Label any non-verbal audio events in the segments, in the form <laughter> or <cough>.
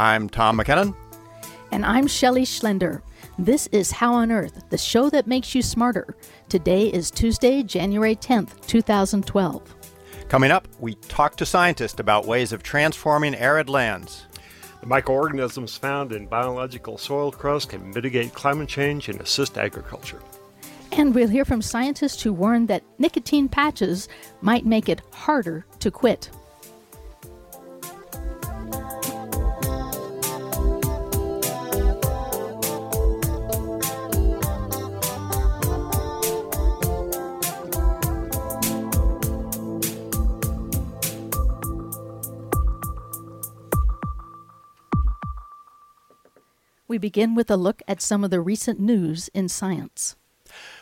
I'm Tom McKinnon. And I'm Shelley Schlender. This is How on Earth, the show that makes you smarter. Today is Tuesday, January 10th, 2012. Coming up, we talk to scientists about ways of transforming arid lands. The microorganisms found in biological soil crust can mitigate climate change and assist agriculture. And we'll hear from scientists who warn that nicotine patches might make it harder to quit. We begin with a look at some of the recent news in science.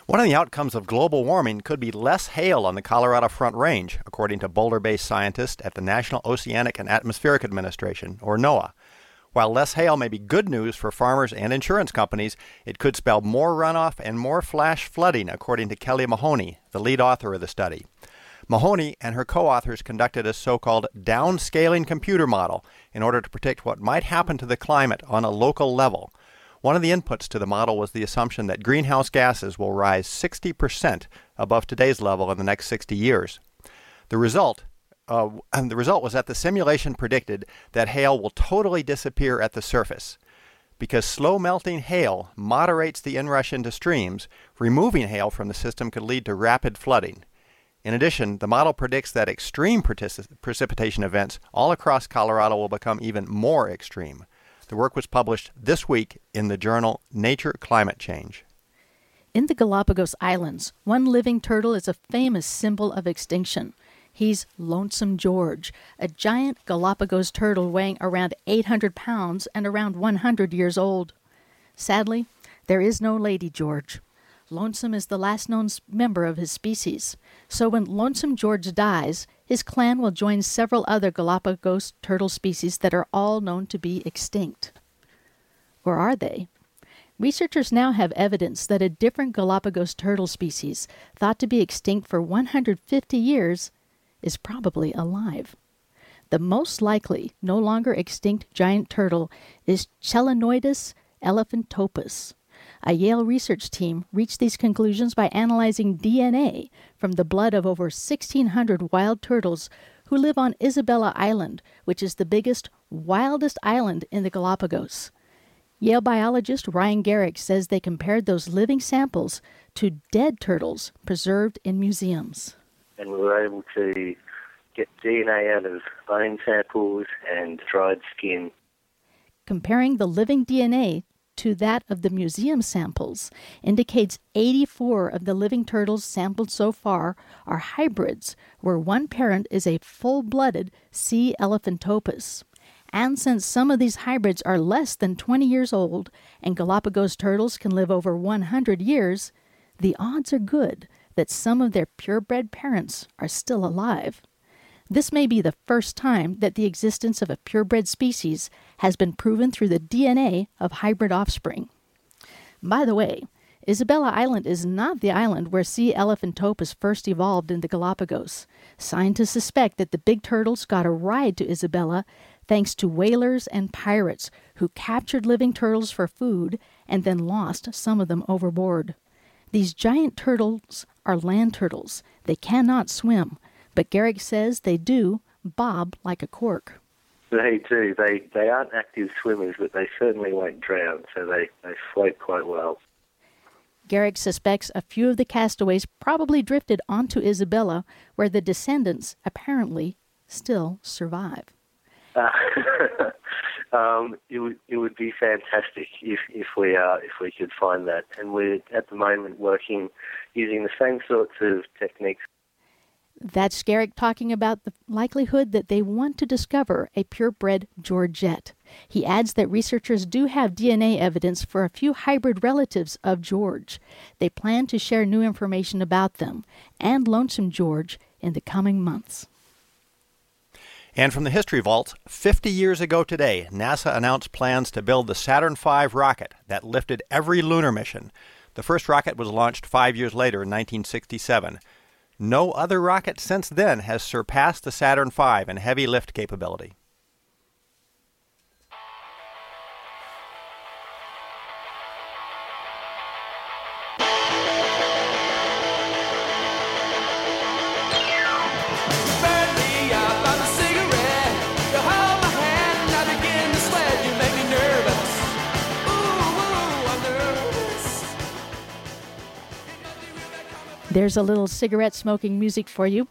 One of the outcomes of global warming could be less hail on the Colorado Front Range, according to Boulder based scientists at the National Oceanic and Atmospheric Administration, or NOAA. While less hail may be good news for farmers and insurance companies, it could spell more runoff and more flash flooding, according to Kelly Mahoney, the lead author of the study. Mahoney and her co authors conducted a so called downscaling computer model in order to predict what might happen to the climate on a local level. One of the inputs to the model was the assumption that greenhouse gases will rise 60% above today's level in the next 60 years. The result, uh, the result was that the simulation predicted that hail will totally disappear at the surface. Because slow melting hail moderates the inrush into streams, removing hail from the system could lead to rapid flooding. In addition, the model predicts that extreme precipitation events all across Colorado will become even more extreme. The work was published this week in the journal Nature Climate Change. In the Galapagos Islands, one living turtle is a famous symbol of extinction. He's Lonesome George, a giant Galapagos turtle weighing around 800 pounds and around 100 years old. Sadly, there is no Lady George. Lonesome is the last known member of his species. So when Lonesome George dies, his clan will join several other Galapagos turtle species that are all known to be extinct. Or are they? Researchers now have evidence that a different Galapagos turtle species, thought to be extinct for 150 years, is probably alive. The most likely no longer extinct giant turtle is Chelonoidis elephantopus, a Yale research team reached these conclusions by analyzing DNA from the blood of over 1,600 wild turtles who live on Isabela Island, which is the biggest, wildest island in the Galapagos. Yale biologist Ryan Garrick says they compared those living samples to dead turtles preserved in museums. And we were able to get DNA out of bone samples and dried skin. Comparing the living DNA to that of the museum samples indicates 84 of the living turtles sampled so far are hybrids, where one parent is a full blooded C. elephantopus. And since some of these hybrids are less than 20 years old and Galapagos turtles can live over 100 years, the odds are good that some of their purebred parents are still alive. This may be the first time that the existence of a purebred species has been proven through the DNA of hybrid offspring. By the way, Isabela Island is not the island where C. elephantopus first evolved in the Galapagos. Scientists suspect that the big turtles got a ride to Isabela thanks to whalers and pirates who captured living turtles for food and then lost some of them overboard. These giant turtles are land turtles. They cannot swim, but Garrick says they do bob like a cork. They do. They they aren't active swimmers, but they certainly won't drown, so they, they float quite well. Garrick suspects a few of the castaways probably drifted onto Isabela, where the descendants apparently still survive. Uh, <laughs> um, it would it would be fantastic if if we uh, if we could find that, and we're at the moment working using the same sorts of techniques that's Garrick talking about the likelihood that they want to discover a purebred Georgette. He adds that researchers do have DNA evidence for a few hybrid relatives of George. They plan to share new information about them and Lonesome George in the coming months. And from the History Vault, 50 years ago today, NASA announced plans to build the Saturn V rocket that lifted every lunar mission. The first rocket was launched five years later in 1967. No other rocket since then has surpassed the Saturn V in heavy lift capability. There's a little cigarette smoking music for you.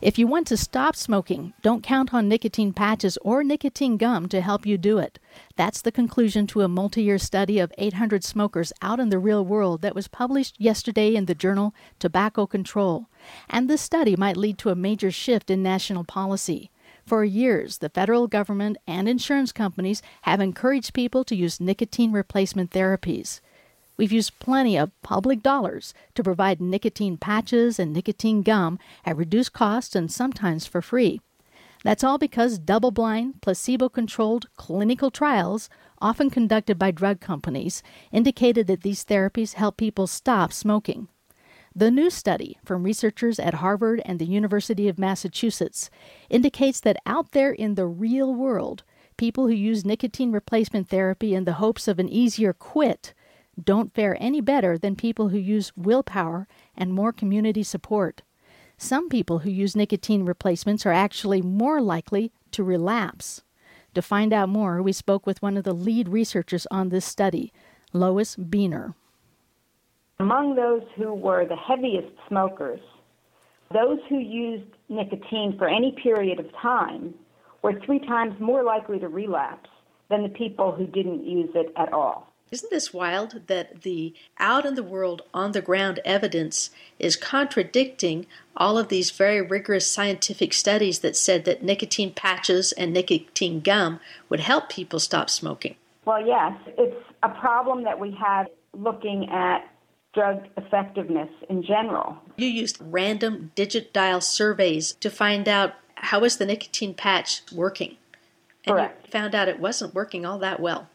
If you want to stop smoking, don't count on nicotine patches or nicotine gum to help you do it. That's the conclusion to a multi year study of 800 smokers out in the real world that was published yesterday in the journal Tobacco Control. And this study might lead to a major shift in national policy. For years, the federal government and insurance companies have encouraged people to use nicotine replacement therapies. We've used plenty of public dollars to provide nicotine patches and nicotine gum at reduced cost and sometimes for free. That's all because double blind, placebo controlled clinical trials, often conducted by drug companies, indicated that these therapies help people stop smoking. The new study from researchers at Harvard and the University of Massachusetts indicates that out there in the real world, people who use nicotine replacement therapy in the hopes of an easier quit don't fare any better than people who use willpower and more community support. Some people who use nicotine replacements are actually more likely to relapse. To find out more, we spoke with one of the lead researchers on this study, Lois Biener. Among those who were the heaviest smokers, those who used nicotine for any period of time were three times more likely to relapse than the people who didn't use it at all. Isn't this wild that the out in the world, on the ground evidence is contradicting all of these very rigorous scientific studies that said that nicotine patches and nicotine gum would help people stop smoking? Well, yes. It's a problem that we have looking at drug effectiveness in general. You used random digit dial surveys to find out how is the nicotine patch working. And Correct. you found out it wasn't working all that well.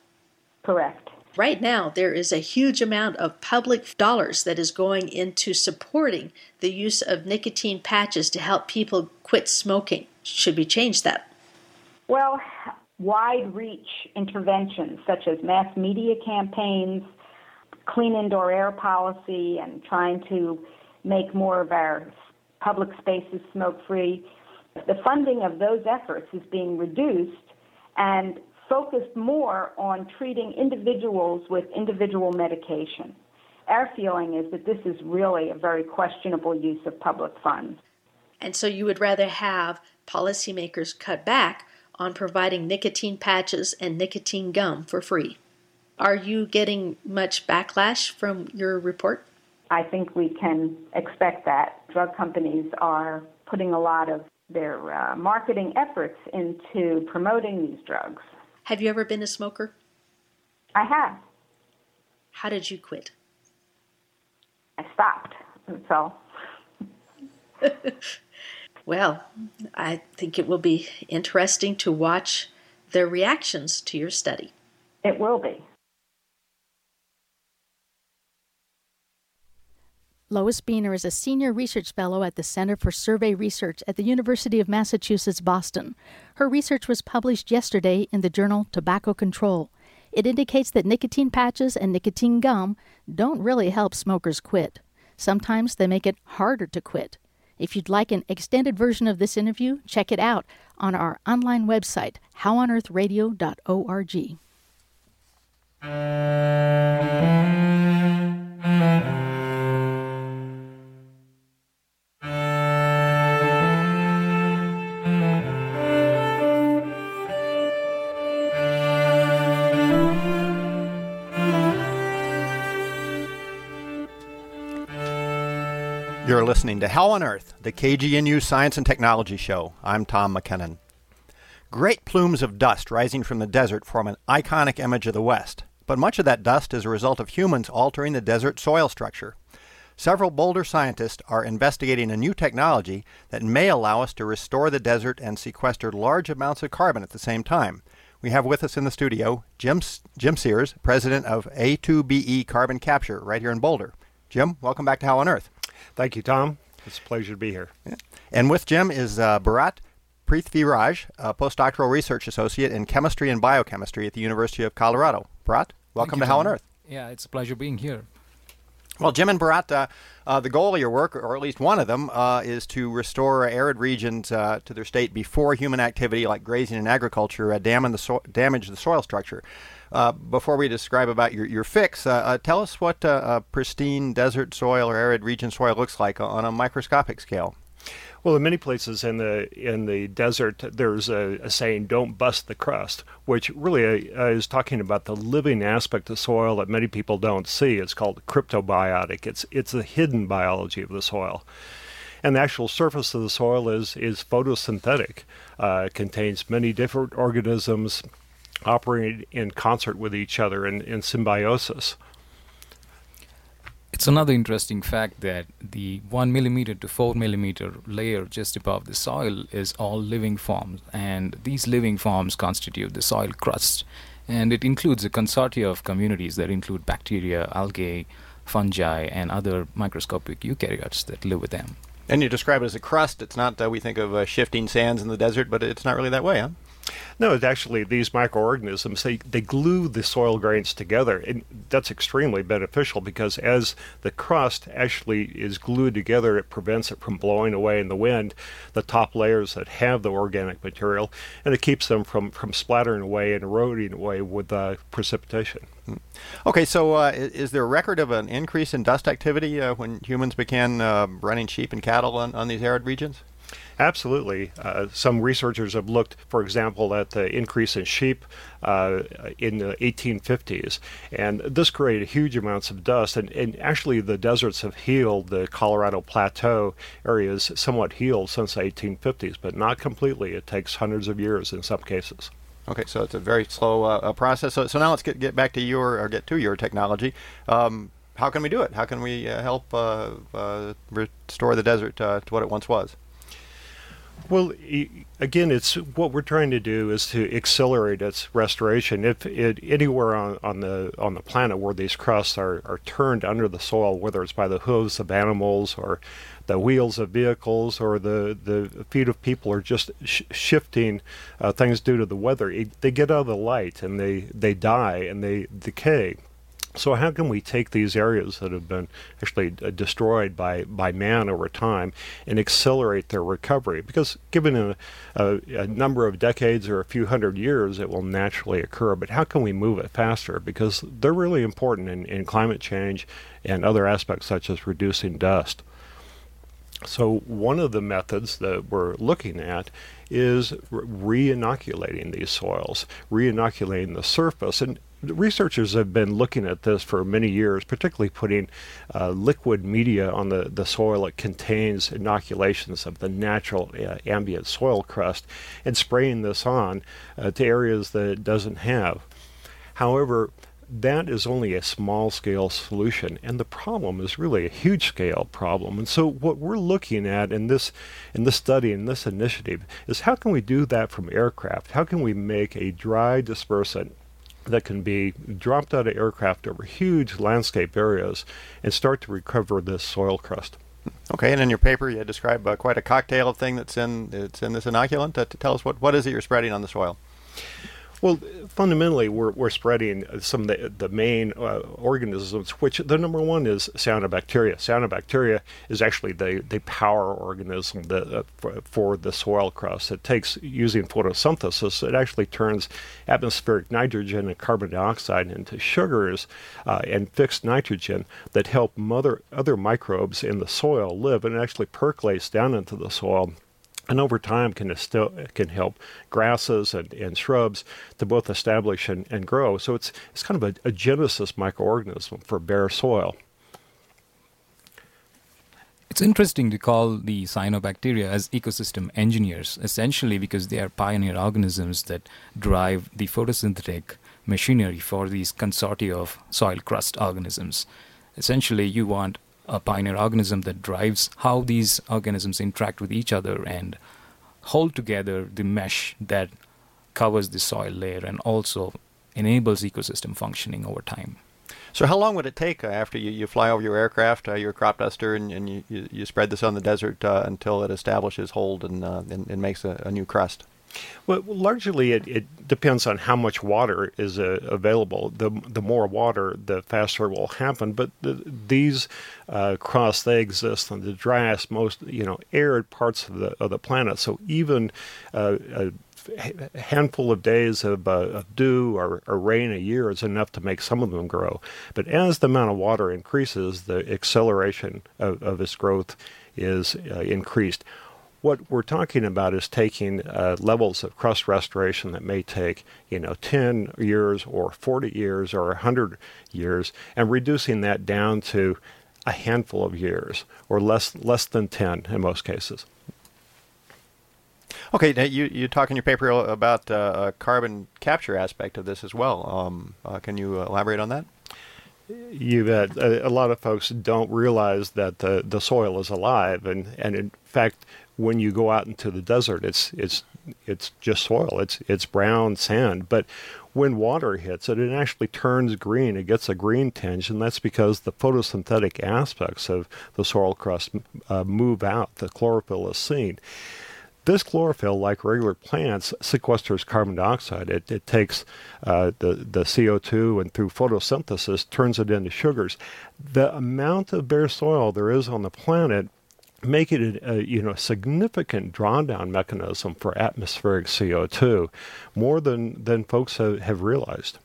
Correct. Right now, there is a huge amount of public dollars that is going into supporting the use of nicotine patches to help people quit smoking. Should we change that? Well, wide reach interventions such as mass media campaigns, clean indoor air policy, and trying to make more of our public spaces smoke free. The funding of those efforts is being reduced, and focused more on treating individuals with individual medication. Our feeling is that this is really a very questionable use of public funds. And so you would rather have policymakers cut back on providing nicotine patches and nicotine gum for free. Are you getting much backlash from your report? I think we can expect that. Drug companies are putting a lot of their uh, marketing efforts into promoting these drugs. Have you ever been a smoker? I have. How did you quit? I stopped. So. <laughs> well, I think it will be interesting to watch their reactions to your study. It will be. Lois Biener is a senior research fellow at the Center for Survey Research at the University of Massachusetts Boston. Her research was published yesterday in the journal Tobacco Control. It indicates that nicotine patches and nicotine gum don't really help smokers quit. Sometimes they make it harder to quit. If you'd like an extended version of this interview, check it out on our online website, howonearthradio.org. listening to How on Earth, the KGNU Science and Technology Show. I'm Tom McKinnon. Great plumes of dust rising from the desert form an iconic image of the West, but much of that dust is a result of humans altering the desert soil structure. Several Boulder scientists are investigating a new technology that may allow us to restore the desert and sequester large amounts of carbon at the same time. We have with us in the studio Jim, Jim Sears, president of A2BE Carbon Capture, right here in Boulder. Jim, welcome back to How on Earth. Thank you, Tom. It's a pleasure to be here. Yeah. And with Jim is uh, Bharath Prithiviraj, a postdoctoral research associate in chemistry and biochemistry at the University of Colorado. Bharath, welcome you, to How on Earth. Yeah, it's a pleasure being here. Well, Jim and Bharath, uh, uh, the goal of your work, or at least one of them, uh, is to restore arid regions uh, to their state before human activity like grazing and agriculture uh, damage the, so- damage the soil structure. Uh, before we describe about your, your fix, tell us what a pristine desert soil or arid region soil looks like on a microscopic scale. Well, in many places in the in the desert, there's a, a saying, "Don't bust the crust," which really uh, is talking about the living aspect of soil that many people don't see. It's called cryptobiotic. It's it's the hidden biology of the soil and the actual surface of the soil is is photosynthetic. Uh, it contains many different organisms operating in concert with each other in, in symbiosis. It's another interesting fact that the 1 millimeter to 4 millimeter layer just above the soil is all living forms, and these living forms constitute the soil crust. And it includes a consortia of communities that include bacteria, algae, fungi, and other microscopic eukaryotes that live with them. And you describe it as a crust. It's not, uh, we think of uh, shifting sands in the desert, but it's not really that way, huh? No, it's actually these microorganisms they, they glue the soil grains together, and that's extremely beneficial because as the crust actually is glued together, it prevents it from blowing away in the wind. The top layers that have the organic material, and it keeps them from from splattering away and eroding away with uh, precipitation. Hmm. Okay, so uh, is there a record of an increase in dust activity uh, when humans began uh, running sheep and cattle on, on these arid regions? Absolutely. Uh, some researchers have looked, for example, at the increase in sheep uh, in the 1850s, and this created huge amounts of dust. And, and, actually, the deserts have healed. The Colorado Plateau area is somewhat healed since the 1850s, but not completely. It takes hundreds of years in some cases. Okay, so it's a very slow uh, process. So, so now let's get, get back to your or get to your technology. Um, how can we do it? How can we uh, help uh, uh, restore the desert to what it once was? Well, again, it's what we're trying to do is to accelerate its restoration. If it, anywhere on, on the on the planet where these crusts are, are turned under the soil, whether it's by the hooves of animals or the wheels of vehicles or the, the feet of people are just sh- shifting uh, things due to the weather, it, they get out of the light and they, they die and they decay. So how can we take these areas that have been actually uh, destroyed by, by man over time and accelerate their recovery? Because given a, a, a, number of decades or a few hundred years, it will naturally occur. But how can we move it faster? Because they're really important in, in climate change and other aspects such as reducing dust. So one of the methods that we're looking at is re-inoculating these soils, re-inoculating the surface. And researchers have been looking at this for many years, particularly putting uh, liquid media on the, the soil that contains inoculations of the natural uh, ambient soil crust and spraying this on uh, to areas that it doesn't have. However, that is only a small scale solution and the problem is really a huge scale problem and so what we're looking at in this in this study in this initiative is how can we do that from aircraft how can we make a dry dispersant that can be dropped out of aircraft over huge landscape areas and start to recover this soil crust. Okay, and in your paper you describe uh, quite a cocktail of thing that's in it's in this inoculant. Uh, to tell us what, what is it you're spreading on the soil? Well, fundamentally, we're, we're spreading some of the, the main uh, organisms, which the number one is cyanobacteria. Cyanobacteria is actually the, the power organism that, uh, for, for, the soil crust. It takes, using photosynthesis, it actually turns atmospheric nitrogen and carbon dioxide into sugars uh, and fixed nitrogen that help mother, other microbes in the soil live and actually percolates down into the soil and over time can still can help grasses and, and shrubs to both establish and, and grow. So it's it's kind of a, a genesis microorganism for bare soil. It's interesting to call the cyanobacteria as ecosystem engineers, essentially because they are pioneer organisms that drive the photosynthetic machinery for these consortia of soil crust organisms. Essentially, you want a pioneer organism that drives how these organisms interact with each other and hold together the mesh that covers the soil layer and also enables ecosystem functioning over time. So, how long would it take uh, after you, you fly over your aircraft, uh, your crop duster, and, and you, you, spread this on the desert uh, until it establishes hold and, uh, and, and, makes a, a, new crust? Well, largely it, it depends on how much water is uh, available. The the more water, the faster it will happen. But the, these uh, cross they exist on the driest, most you know arid parts of the of the planet. So even uh, a handful of days of, uh, of dew or, or, rain a year is enough to make some of them grow. But as the amount of water increases, the acceleration of, of its growth is uh, increased. What we're talking about is taking uh, levels of crust restoration that may take, you know, 10 years or 40 years or 100 years and reducing that down to a handful of years or less less than 10 in most cases. Okay, now you, you talk in your paper about uh, a carbon capture aspect of this as well. Um, uh, can you elaborate on that? You bet. A, a, lot of folks don't realize that the, the soil is alive, and, and in fact, when you go out into the desert, it's it's it's just soil. It's it's brown sand. But when water hits it, it actually turns green. It gets a green tinge, and that's because the photosynthetic aspects of the soil crust uh, move out. The chlorophyll is seen. This chlorophyll, like regular plants, sequesters carbon dioxide. It, it takes uh, the, the CO2 and through photosynthesis turns it into sugars. The amount of bare soil there is on the planet make it a, a, you know significant drawdown mechanism for atmospheric CO2, more than than folks have, have realized.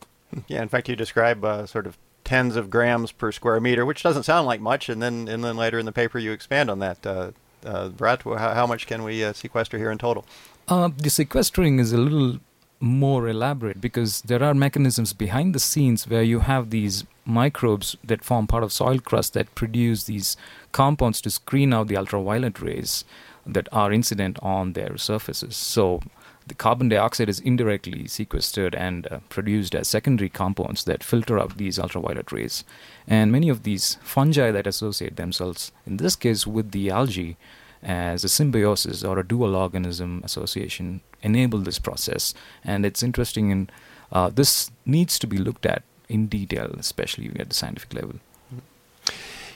Yeah, in fact, you describe uh, sort of tens of grams per square meter, which doesn't sound like much, and then and then later in the paper you expand on that. Uh, uh, Brett, how, how, much can we uh, sequester here in total? Uh, the sequestering is a little more elaborate because there are mechanisms behind the scenes where you have these microbes that form part of soil crust that produce these compounds to screen out the ultraviolet rays that are incident on their surfaces. So the carbon dioxide is indirectly sequestered and uh, produced as secondary compounds that filter out these ultraviolet rays. And many of these fungi that associate themselves, in this case with the algae, as a symbiosis or a dual organism association enable this process. And it's interesting, and uh, this needs to be looked at in detail, especially at the scientific level.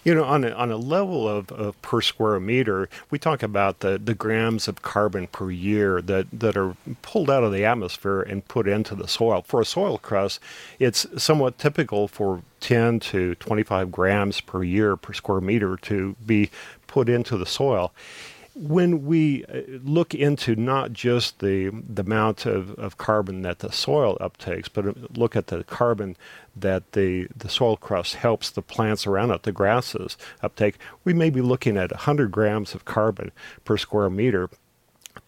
You know, on a, on a level of, of per square meter, we talk about the, the grams of carbon per year that, that are pulled out of the atmosphere and put into the soil. For a soil crust, it's somewhat typical for 10 to 25 grams per year per square meter to be put into the soil when we uh, look into not just the, the amount of, of carbon that the soil uptakes, but uh, look at the carbon that the, the soil crust helps the plants around it, the grasses, uptake, we may be looking at 100 grams of carbon per square meter.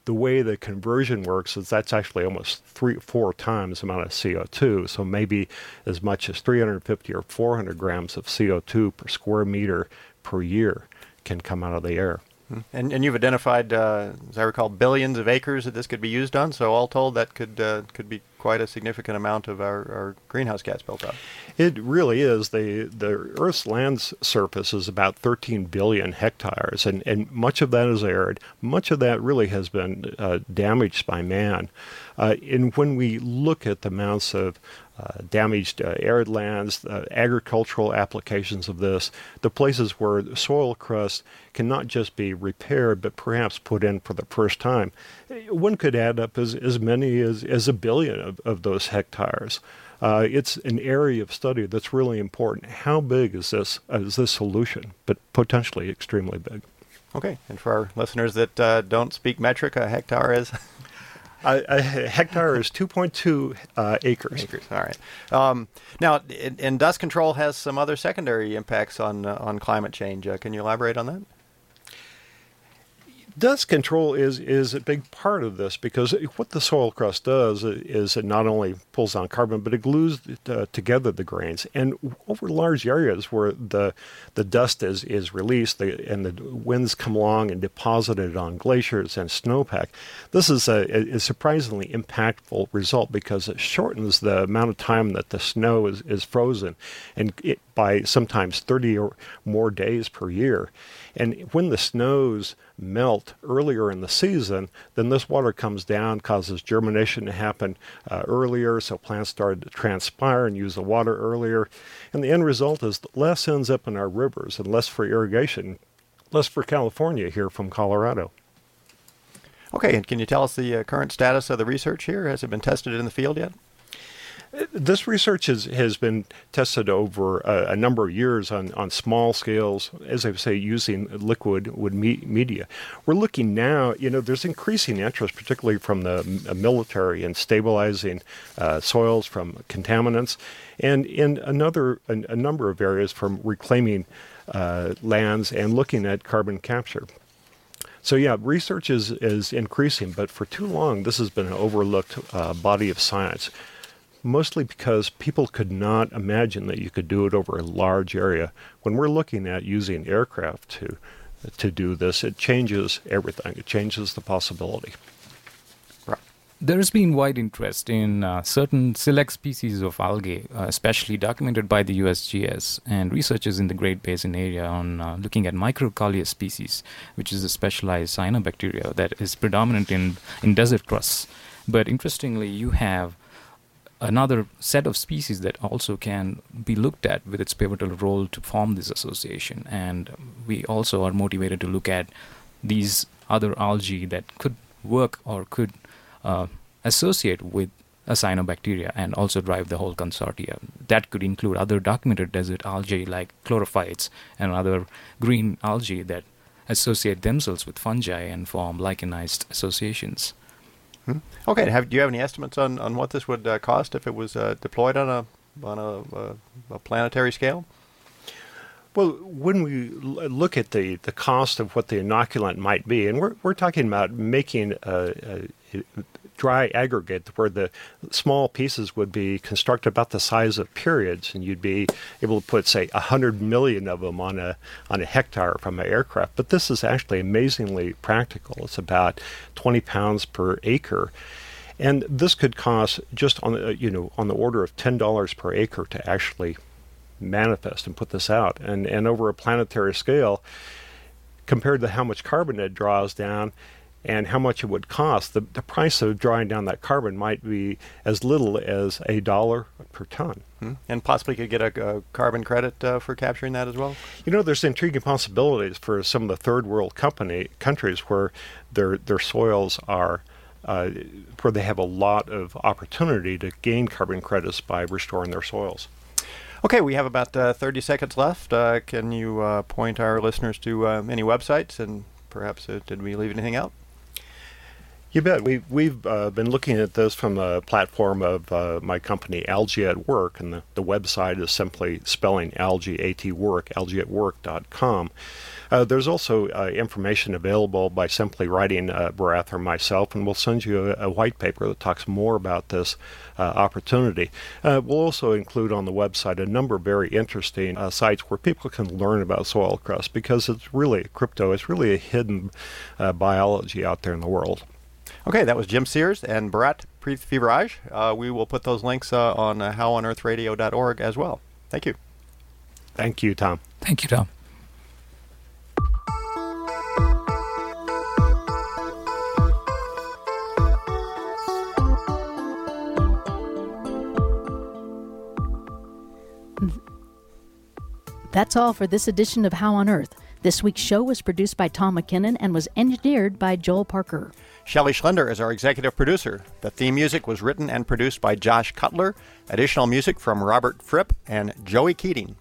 The way the conversion works is that's actually almost three, four times the amount of CO2. So maybe as much as 350 or 400 grams of CO2 per square meter per year can come out of the air. Hmm. And, and you've identified, uh, as I recall, billions of acres that this could be used on. So all told, that could uh, could be quite a significant amount of our, our greenhouse gas built up. It really is. The the Earth's land surface is about 13 billion hectares, and, and much of that is arid. Much of that really has been uh, damaged by man. Uh, and when we look at the amounts of uh, damaged uh, arid lands, uh, agricultural applications of this, the places where soil crust can not just be repaired but perhaps put in for the first time. One could add up as, as many as, as a billion of, of those hectares. Uh, it's an area of study that's really important. How big is this is this solution? But potentially extremely big. Okay, and for our listeners that uh, don't speak metric, a hectare is <laughs> a hectare is 2.2 uh, acres. Acres. All right. Um, now, and dust control has some other secondary impacts on uh, on climate change. Uh, can you elaborate on that? Dust control is is a big part of this because what the soil crust does is it not only pulls down carbon but it glues uh, together the grains. And over large areas where the the dust is is released the, and the winds come along and deposit it on glaciers and snowpack this is a, a surprisingly impactful result because it shortens the amount of time that the snow is, is frozen. And it, by sometimes 30 or more days per year and when the snows melt earlier in the season, then this water comes down, causes germination to happen uh, earlier, so plants start to transpire and use the water earlier. And the end result is less ends up in our rivers and less for irrigation, less for California here from Colorado. Okay, and can you tell us the uh, current status of the research here? Has it been tested in the field yet? This research has, has been tested over a, a, number of years on, on small scales, as I say, using liquid wood me- media. We're looking now, you know, there's increasing interest, particularly from the uh, military, in stabilizing uh, soils from contaminants, and in another a, a number of areas from reclaiming uh, lands and looking at carbon capture. So yeah, research is, is increasing, but for too long this has been an overlooked uh, body of science mostly because people could not imagine that you could do it over a large area. When we're looking at using aircraft to to do this, it changes everything. It changes the possibility. There has been wide interest in uh, certain select species of algae, uh, especially documented by the USGS and researchers in the Great Basin area on uh, looking at Microcoleus species, which is a specialized cyanobacteria that is predominant in, in desert crusts. But interestingly, you have another set of species that also can be looked at with its pivotal role to form this association. And we also are motivated to look at these other algae that could work or could uh, associate with a cyanobacteria and also drive the whole consortia. That could include other documented desert algae like chlorophytes and other green algae that associate themselves with fungi and form lichenized associations. Hmm. Okay. Have, do you have any estimates on, on what this would uh, cost if it was uh, deployed on a on a, uh, a, planetary scale? Well, when we look at the, the cost of what the inoculant might be, and we're, we're talking about making a, a, dry aggregate where the small pieces would be constructed about the size of periods, and you'd be able to put, say, a hundred million of them on a on a hectare from an aircraft. But this is actually amazingly practical. It's about 20 pounds per acre. And this could cost just on the, you know on the order of ten dollars per acre to actually manifest and put this out, and and over a planetary scale, compared to how much carbon it draws down, and how much it would cost, the, the price of drawing down that carbon might be as little as a dollar per ton. Hmm. And possibly could get a, a carbon credit uh, for capturing that as well? You know, there's intriguing possibilities for some of the third world company countries where their, their soils are. Uh, where they have a lot of opportunity to gain carbon credits by restoring their soils. Okay, we have about uh, 30 seconds left. Uh, can you uh, point our listeners to uh, any websites and perhaps uh, did we leave anything out? You bet. We've, we've uh, been looking at this from a platform of uh, my company, Algae at Work, and the, the website is simply spelling algae, at work, algaeatwork.com. Uh, there's also uh, information available by simply writing Bharath or myself, and we'll send you a, a, white paper that talks more about this uh, opportunity. Uh, we'll also include on the website a number of very interesting uh, sites where people can learn about soil crust because it's really crypto, it's really a hidden biology out there in the world. Okay, that was Jim Sears and Bharath Prithiviraj. Uh, we will put those links uh, on uh, howonearthradio.org as well. Thank you. Thank you, Tom. Thank you, Tom. That's all for this edition of How on Earth. This week's show was produced by Tom McKinnon and was engineered by Joel Parker. Shelley Schlender is our executive producer. The theme music was written and produced by Josh Cutler. Additional music from Robert Fripp and Joey Keating.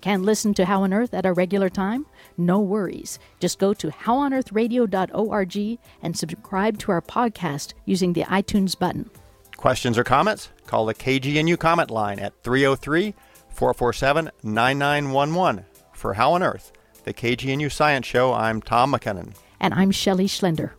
Can listen to How on Earth at a regular time? No worries. Just go to howonearthradio.org and subscribe to our podcast using the iTunes button. Questions or comments? Call the KGNU comment line at 303 447 9911 for How on Earth the KGNU Science Show. I'm Tom McKinnon. And I'm Shelley Schlender.